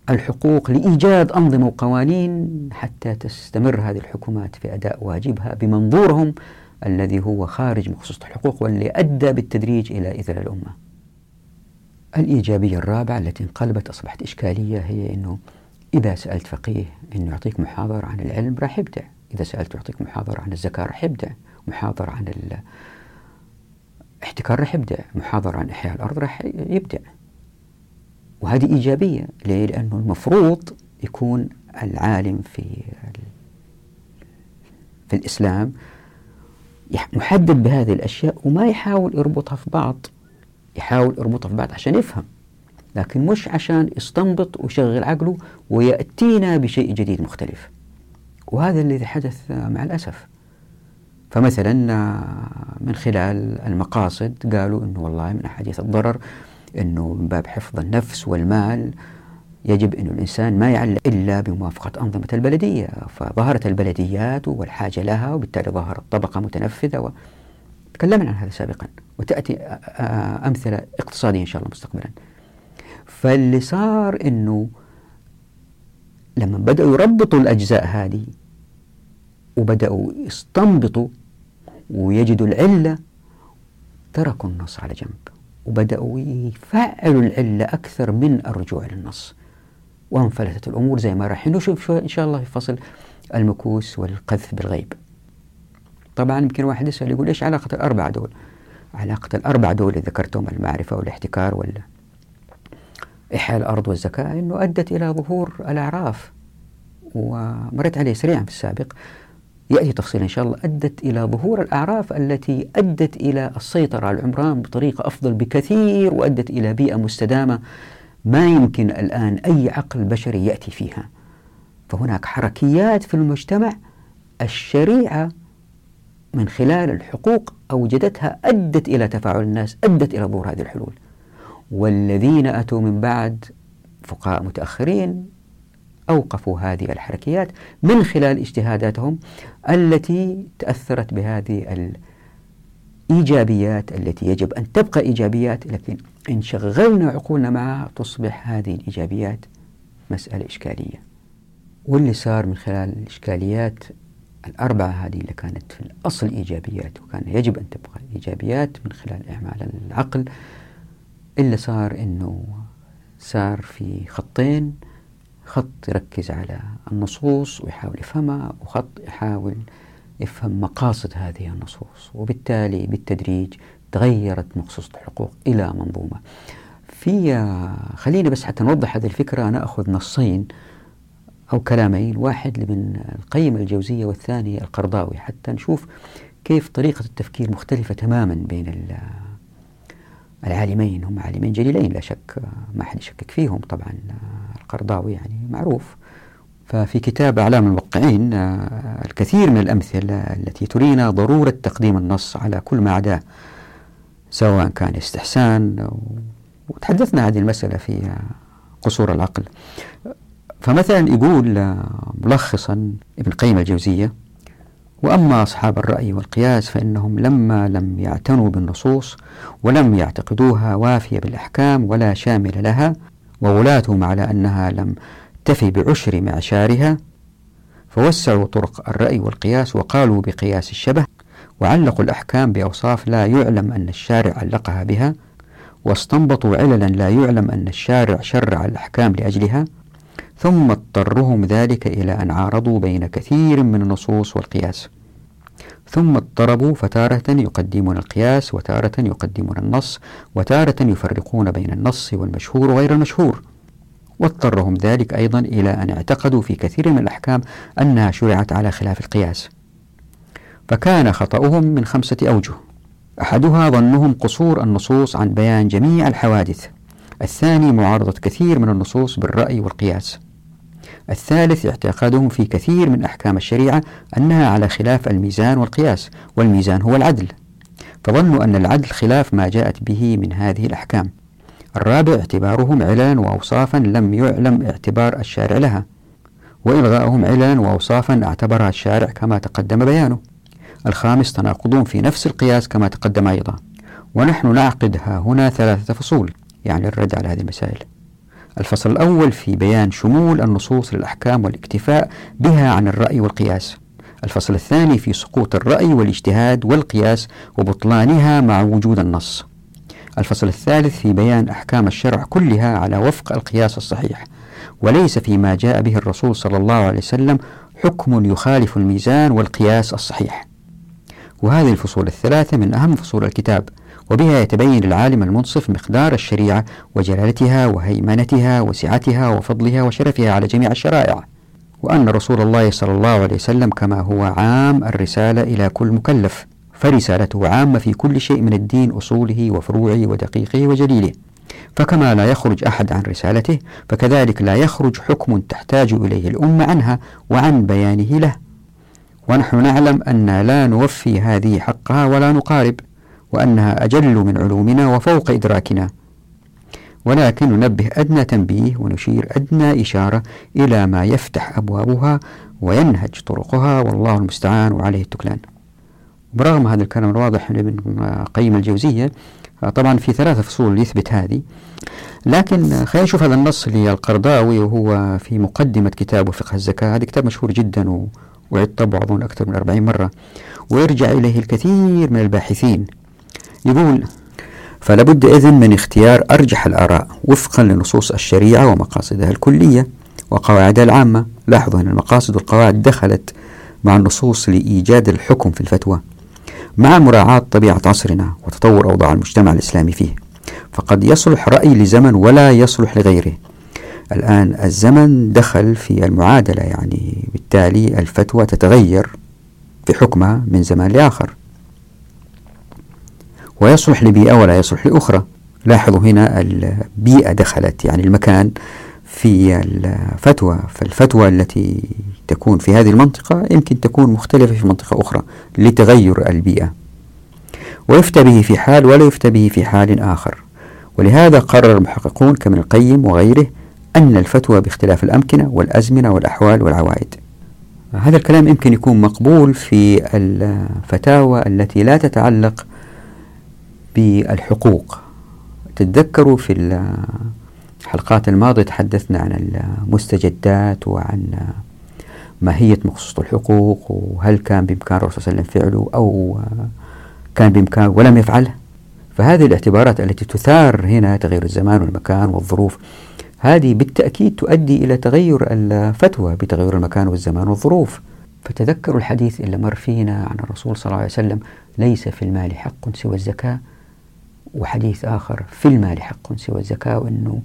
الحقوق لإيجاد أنظمة وقوانين حتى تستمر هذه الحكومات في أداء واجبها بمنظورهم الذي هو خارج مخصوص الحقوق واللي أدى بالتدريج إلى إذن الأمة. الإيجابية الرابعة التي انقلبت أصبحت إشكالية هي أنه إذا سألت فقيه أنه يعطيك محاضرة عن العلم راح يبدع. إذا سألت يعطيك محاضرة عن الزكاة راح يبدع محاضرة عن الاحتكار راح يبدع محاضرة عن إحياء الأرض راح يبدع وهذه إيجابية ليه؟ لأنه المفروض يكون العالم في في الإسلام محدد بهذه الأشياء وما يحاول يربطها في بعض يحاول يربطها في بعض عشان يفهم. لكن مش عشان يستنبط ويشغل عقله ويأتينا بشيء جديد مختلف. وهذا الذي حدث مع الأسف. فمثلا من خلال المقاصد قالوا أنه والله من أحاديث الضرر أنه من باب حفظ النفس والمال يجب أن الإنسان ما يعلق إلا بموافقة أنظمة البلدية. فظهرت البلديات والحاجة لها وبالتالي ظهرت طبقة متنفذة. و... تكلمنا عن هذا سابقا وتأتي أمثلة اقتصادية إن شاء الله مستقبلا. فاللي صار أنه لما بدأوا يربطوا الأجزاء هذه وبدأوا يستنبطوا ويجدوا العلة تركوا النص على جنب وبدأوا يفعلوا العلة أكثر من الرجوع للنص وانفلتت الأمور زي ما راح نشوف إن شاء الله في فصل المكوس والقذف بالغيب. طبعا يمكن واحد يسأل يقول إيش علاقة الأربعة دول؟ علاقة الأربعة دول اللي ذكرتهم المعرفة والاحتكار وال إحياء الأرض والزكاة أنه أدت إلى ظهور الأعراف. ومرت عليه سريعا في السابق. يأتي تفصيل إن شاء الله. أدت إلى ظهور الأعراف التي أدت إلى السيطرة على العمران بطريقة أفضل بكثير وأدت إلى بيئة مستدامة ما يمكن الآن أي عقل بشري يأتي فيها. فهناك حركيات في المجتمع الشريعة من خلال الحقوق أوجدتها أدت إلى تفاعل الناس أدت إلى ظهور هذه الحلول. والذين أتوا من بعد فقهاء متأخرين أوقفوا هذه الحركيات من خلال اجتهاداتهم التي تأثرت بهذه الإيجابيات التي يجب أن تبقى إيجابيات لكن إن شغلنا عقولنا معها تصبح هذه الإيجابيات مسألة إشكالية. واللي صار من خلال الإشكاليات الأربعة هذه اللي كانت في الأصل إيجابيات وكان يجب أن تبقى إيجابيات من خلال إعمال العقل اللي صار أنه صار في خطين خط يركز على النصوص ويحاول يفهمها وخط يحاول يفهم مقاصد هذه النصوص. وبالتالي بالتدريج تغيرت مخصوص الحقوق إلى منظومة. في خلينا بس حتى نوضح هذه الفكرة. نأخذ نصين أو كلامين واحد من القيم الجوزية والثاني القرضاوي. حتى نشوف كيف طريقة التفكير مختلفة تماما بين العالمين هم عالمين جليلين لا شك ما حد يشكك فيهم. طبعا القرضاوي يعني معروف. ففي كتاب أعلام الموقعين الكثير من الأمثلة التي ترينا ضرورة تقديم النص على كل ما عداه سواء كان استحسان وتحدثنا هذه المسألة في قصور العقل. فمثلا يقول ملخصا ابن القيم الجوزية وأما أصحاب الرأي والقياس فإنهم لما لم يعتنوا بالنصوص ولم يعتقدوها وافية بالأحكام ولا شاملة لها وولاتهم على أنها لم تفي بعشر معشارها فوسعوا طرق الرأي والقياس وقالوا بقياس الشبه وعلقوا الأحكام بأوصاف لا يعلم أن الشارع علقها بها واستنبطوا عللا لا يعلم أن الشارع شرع الأحكام لأجلها ثم اضطرهم ذلك إلى أن عارضوا بين كثير من النصوص والقياس. ثم اضطربوا فتارة يقدمون القياس وتارة يقدمون النص وتارة يفرقون بين النص والمشهور وغير المشهور. واضطرهم ذلك أيضا إلى أن اعتقدوا في كثير من الأحكام أنها شرعت على خلاف القياس. فكان خطأهم من خمسة أوجه. أحدها ظنهم قصور النصوص عن بيان جميع الحوادث. الثاني معارضة كثير من النصوص بالرأي والقياس. الثالث اعتقادهم في كثير من أحكام الشريعة أنها على خلاف الميزان والقياس والميزان هو العدل. فظنوا أن العدل خلاف ما جاءت به من هذه الأحكام. الرابع اعتبارهم عللا وأوصافا لم يعلم اعتبار الشارع لها وإلغاؤهم عللا وأوصافا اعتبرها الشارع كما تقدم بيانه. الخامس تناقضون في نفس القياس كما تقدم أيضا. ونحن نعقدها هنا ثلاثة فصول. يعني الرد على هذه المسائل. الفصل الأول في بيان شمول النصوص للأحكام والاكتفاء بها عن الرأي والقياس. الفصل الثاني في سقوط الرأي والاجتهاد والقياس وبطلانها مع وجود النص. الفصل الثالث في بيان أحكام الشرع كلها على وفق القياس الصحيح. وليس فيما جاء به الرسول صلى الله عليه وسلم حكم يخالف الميزان والقياس الصحيح. وهذه الفصول الثلاثة من أهم فصول الكتاب. وبها يتبين للعالم المنصف مقدار الشريعة وجلالتها وهيمنتها وسعتها وفضلها وشرفها على جميع الشرائع. وأن رسول الله صلى الله عليه وسلم كما هو عام الرسالة إلى كل مكلف فرسالته عامة في كل شيء من الدين أصوله وفروعه ودقيقه وجليله. فكما لا يخرج أحد عن رسالته فكذلك لا يخرج حكم تحتاج إليه الأمة عنها وعن بيانه له. ونحن نعلم أن لا نوفي هذه حقها ولا نقارب. وأنها أجل من علومنا وفوق إدراكنا. ولكن ننبه أدنى تنبيه ونشير أدنى إشارة إلى ما يفتح أبوابها وينهج طرقها والله المستعان وعليه التكلان. برغم هذا الكلام الواضح لابن قيم الجوزية طبعا في ثلاثة فصول يثبت هذه لكن خلينا نشوف هذا النص للقرضاوي وهو في مقدمة كتابه فقه الزكاة. هذا كتاب مشهور جدا وعد طبعه أظن أكثر من أربعين مرة. ويرجع إليه الكثير من الباحثين. يقول فلابد إذن من اختيار أرجح الآراء وفقا لنصوص الشريعة ومقاصدها الكلية وقواعدها العامة. لاحظوا أن المقاصد والقواعد دخلت مع النصوص لإيجاد الحكم في الفتوى مع مراعاة طبيعة عصرنا وتطور أوضاع المجتمع الإسلامي فيه. فقد يصلح رأي لزمن ولا يصلح لغيره. الآن الزمن دخل في المعادلة يعني بالتالي الفتوى تتغير في حكمها من زمان لآخر. ويصلح لبيئة ولا يصلح لأخرى لاحظوا هنا البيئة دخلت يعني المكان في الفتوى فالفتوى التي تكون في هذه المنطقة يمكن تكون مختلفة في منطقة أخرى لتغير البيئة. ويفتى به في حال ولا يفتى به في حال آخر. ولهذا قرر المحققون كمن القيم وغيره أن الفتوى باختلاف الأمكنة والأزمنة والأحوال والعوائد. هذا الكلام يمكن يكون مقبول في الفتاوى التي لا تتعلق بالحقوق. تتذكروا في الحلقات الماضية تحدثنا عن المستجدات وعن ماهية مخصوص الحقوق وهل كان بإمكان الرسول صلى الله عليه وسلم فعله أو كان بإمكانه ولم يفعله. فهذه الاعتبارات التي تثار هنا تغير الزمان والمكان والظروف هذه بالتأكيد تؤدي إلى تغير الفتوى بتغير المكان والزمان والظروف. فتذكروا الحديث اللي مر فينا عن الرسول صلى الله عليه وسلم ليس في المال حق سوى الزكاة وحديث آخر في المال حق سوى الزكاة وأنه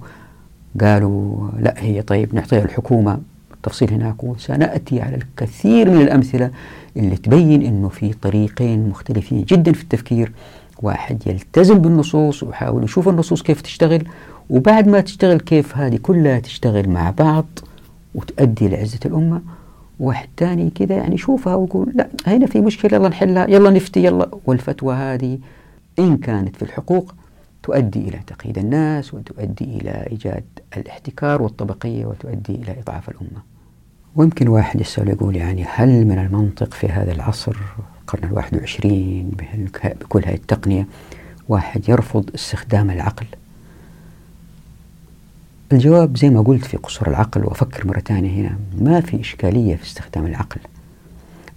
قالوا لا هي طيب نعطيها الحكومة. التفصيل هناك وسنأتي على الكثير من الأمثلة اللي تبين أنه في طريقين مختلفين جدا في التفكير. واحد يلتزم بالنصوص ويحاول يشوف النصوص كيف تشتغل وبعد ما تشتغل كيف هذه كلها تشتغل مع بعض وتؤدي لعزة الأمة. واحد ثاني كذا يعني يشوفها ويقول لا هنا في مشكلة يلا نحلها يلا نفتي يلا. والفتوى هذه إن كانت في الحقوق تؤدي إلى تقييد الناس وتؤدي إلى إيجاد الاحتكار والطبقية وتؤدي إلى إضعاف الأمة. ويمكن واحد يسأل يقول يعني هل من المنطق في هذا العصر القرن الواحد وعشرين بكل هذه التقنية واحد يرفض استخدام العقل؟ الجواب زي ما قلت في قصور العقل وأفكر مرة ثانية هنا ما في إشكالية في استخدام العقل.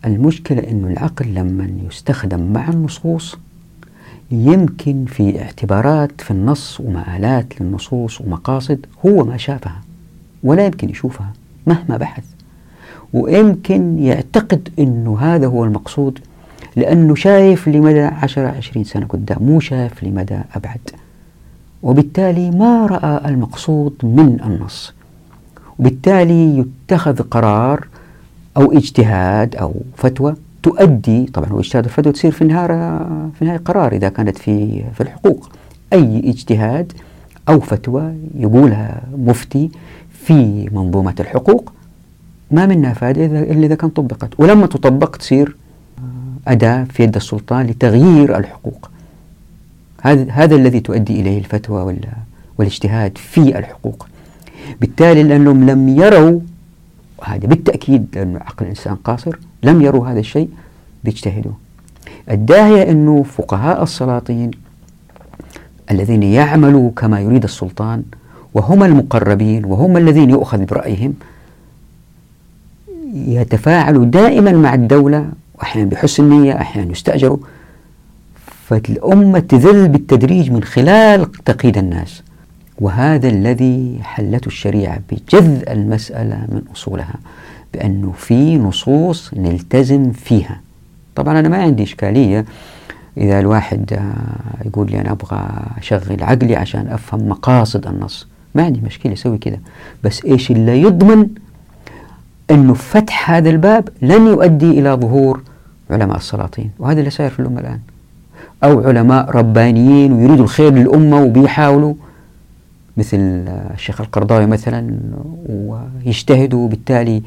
المشكلة أنه العقل لما يستخدم مع النصوص يمكن في اعتبارات في النص ومآلات للنصوص ومقاصد هو ما شافها ولا يمكن يشوفها مهما بحث. ويمكن يعتقد أنه هذا هو المقصود لأنه شايف لمدى عشرة عشرين سنة قدام مو شايف لمدى أبعد. وبالتالي ما رأى المقصود من النص. وبالتالي يتخذ قرار أو اجتهاد أو فتوى تؤدي طبعا هو اجتهاد الفتوى تصير في النهاية في النهاية قرار إذا كانت في في الحقوق. أي اجتهاد أو فتوى يقولها مفتي في منظومة الحقوق ما منها فائدة إلا إذا كان طبقت. ولما تطبق تصير أداة في يد السلطان لتغيير الحقوق. هذا هذا الذي تؤدي إليه الفتوى والاجتهاد في الحقوق. بالتالي لأنهم لم يروا هذا بالتأكيد لأن عقل الإنسان قاصر لم يروا هذا الشيء بيجتهدوا. الداهية أنه فقهاء السلاطين الذين يعملوا كما يريد السلطان وهم المقربين وهم الذين يؤخذ برأيهم يتفاعلوا دائما مع الدولة وأحيانا بحسن نية أحيانا يستأجروا. فالأمة تذل بالتدريج من خلال تقييد الناس. وهذا الذي حلته الشريعة بجذ المسألة من أصولها. بأنه في نصوص نلتزم فيها. طبعا أنا ما عندي إشكالية إذا الواحد آه، يقول لي أنا أبغى أشغل عقلي عشان أفهم مقاصد النص. ما عندي مشكلة أسوي كذا بس إيش اللي يضمن أنه فتح هذا الباب لن يؤدي إلى ظهور علماء السلاطين؟ وهذا اللي صاير في الأمة الآن. أو علماء ربانيين ويريدوا الخير للأمة وبيحاولوا مثل الشيخ القرضاوي مثلا ويجتهدوا وبالتالي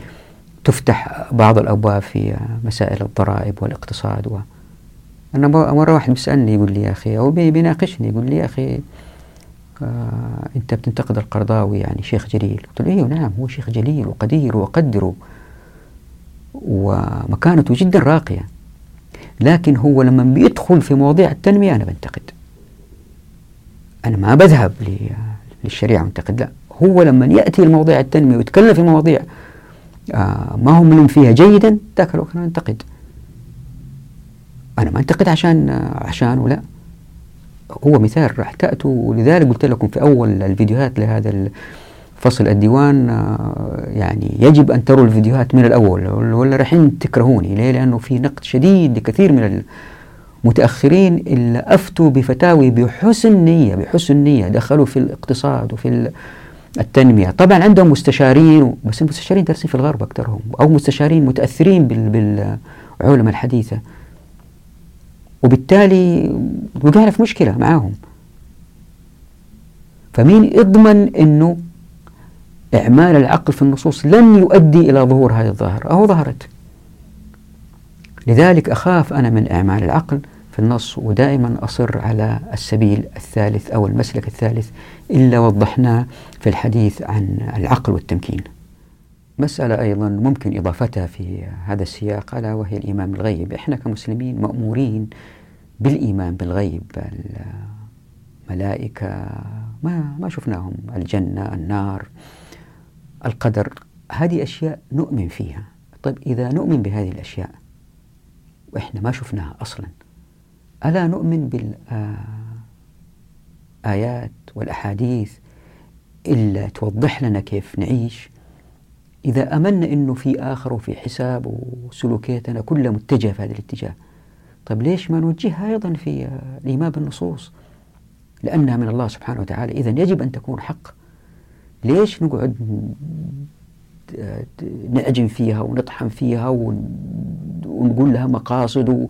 تفتح بعض الأبواب في مسائل الضرائب والاقتصاد و أنا مرة واحد بيسألني يقول لي يا أخي أو بيناقشني يقول لي يا أخي آه أنت بتنتقد القرضاوي يعني شيخ جليل. قلت له أيوه نعم هو شيخ جليل وقدير وأقدره ومكانته جدا راقية. لكن هو لما بيدخل في مواضيع التنمية أنا بنتقد. أنا ما بذهب للشريعة وانتقد لا. هو لما يأتي المواضيع التنمية ويتكلم في مواضيع ما هم من فيها جيدا ذاك الوقت أنا أنتقد. أنا ما أنتقد عشان آه عشان ولا. هو مثال راح تأتوا ولذلك قلت لكم في أول الفيديوهات لهذا فصل الديوان آه يعني يجب أن تروا الفيديوهات من الأول ولا رايحين تكرهوني. ليه؟ لأنه في نقد شديد لكثير من متأخرين اللي أفتوا بفتاوي بحسن نية بحسن نية. دخلوا في الاقتصاد وفي التنمية. طبعا عندهم مستشارين بس المستشارين دارسين في الغرب أكثرهم أو مستشارين متأثرين بالعلماء الحديثة. وبالتالي وقعنا في مشكلة معاهم. فمين يضمن أنه إعمال العقل في النصوص لن يؤدي إلى ظهور هذه الظاهرة؟ أو ظهرت. لذلك أخاف أنا من إعمال العقل. في النص ودائما أصر على السبيل الثالث أو المسلك الثالث إلا وضحناه في الحديث عن العقل والتمكين. مسألة أيضا ممكن إضافتها في هذا السياق ألا وهي الإيمان بالغيب. إحنا كمسلمين مأمورين بالإيمان بالغيب. الملائكة ما ما شفناهم الجنة النار القدر. هذه أشياء نؤمن فيها. طيب إذا نؤمن بهذه الأشياء وإحنا ما شفناها أصلا. ألا نؤمن بالآيات والأحاديث إلا توضح لنا كيف نعيش؟ إذا أمنا أنه في آخر وفي حساب وسلوكياتنا كلها متجهة في هذا الاتجاه طيب ليش ما نوجهها أيضا في الإيمان بالنصوص؟ لأنها من الله سبحانه وتعالى. إذا يجب أن تكون حق. ليش نقعد نعجن فيها ونطحن فيها ونقول لها مقاصد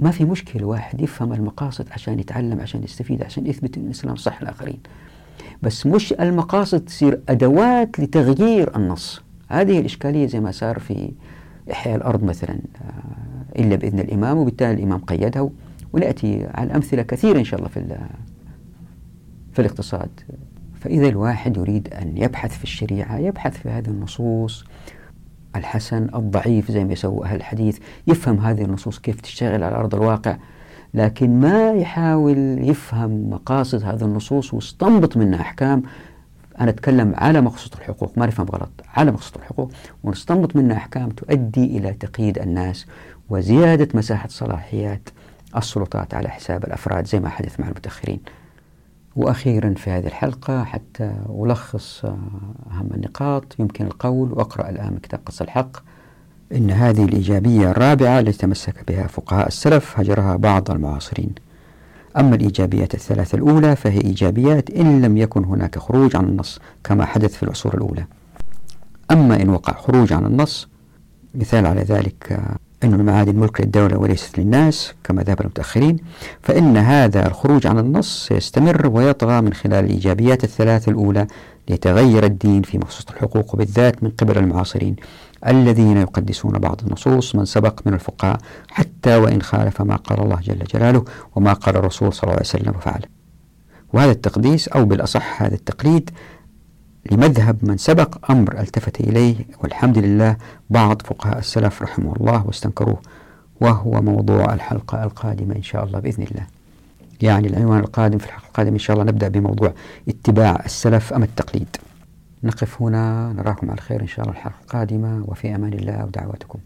ما في مشكلة واحد يفهم المقاصد عشان يتعلم عشان يستفيد عشان يثبت أن الإسلام صح للآخرين. بس مش المقاصد تصير أدوات لتغيير النص. هذه الإشكالية زي ما صار في إحياء الأرض مثلا آه، إلا بإذن الإمام وبالتالي الإمام قيدها ونأتي على أمثلة كثيرة إن شاء الله في في الاقتصاد. فإذا الواحد يريد أن يبحث في الشريعة يبحث في هذه النصوص الحسن الضعيف زي ما يسووا أهل الحديث يفهم هذه النصوص كيف تشتغل على أرض الواقع لكن ما يحاول يفهم مقاصد هذه النصوص ويستنبط منها أحكام. أنا أتكلم على مقصود الحقوق ما نفهم غلط على مقصود الحقوق. ونستنبط منها أحكام تؤدي إلى تقييد الناس وزيادة مساحة صلاحيات السلطات على حساب الأفراد زي ما حدث مع المتأخرين. وأخيرا في هذه الحلقة حتى ألخص أهم النقاط. يمكن القول وأقرأ الآن كتاب قص الحق. إن هذه الإيجابية الرابعة التي تمسك بها فقهاء السلف هجرها بعض المعاصرين. أما الإيجابيات الثلاثة الأولى فهي إيجابيات إن لم يكن هناك خروج عن النص كما حدث في العصور الأولى. أما إن وقع خروج عن النص مثال على ذلك أن المعادن ملك للدولة وليست للناس كما ذهب المتأخرين. فإن هذا الخروج عن النص سيستمر ويطغى من خلال الإيجابيات الثلاث الأولى ليتغير الدين في مخصوص الحقوق وبالذات من قبل المعاصرين الذين يقدسون بعض النصوص من سبق من الفقهاء حتى وإن خالف ما قال الله جل جلاله وما قال الرسول صلى الله عليه وسلم وفعله وهذا التقديس أو بالأصح هذا التقليد لمذهب من سبق أمر التفت إليه والحمد لله بعض فقهاء السلف رحمه الله واستنكروه وهو موضوع الحلقة القادمة إن شاء الله بإذن الله. يعني العنوان القادم في الحلقة القادمة إن شاء الله نبدأ بموضوع اتباع السلف أم التقليد. نقف هنا نراكم على خير إن شاء الله الحلقة القادمة وفي أمان الله ودعواتكم.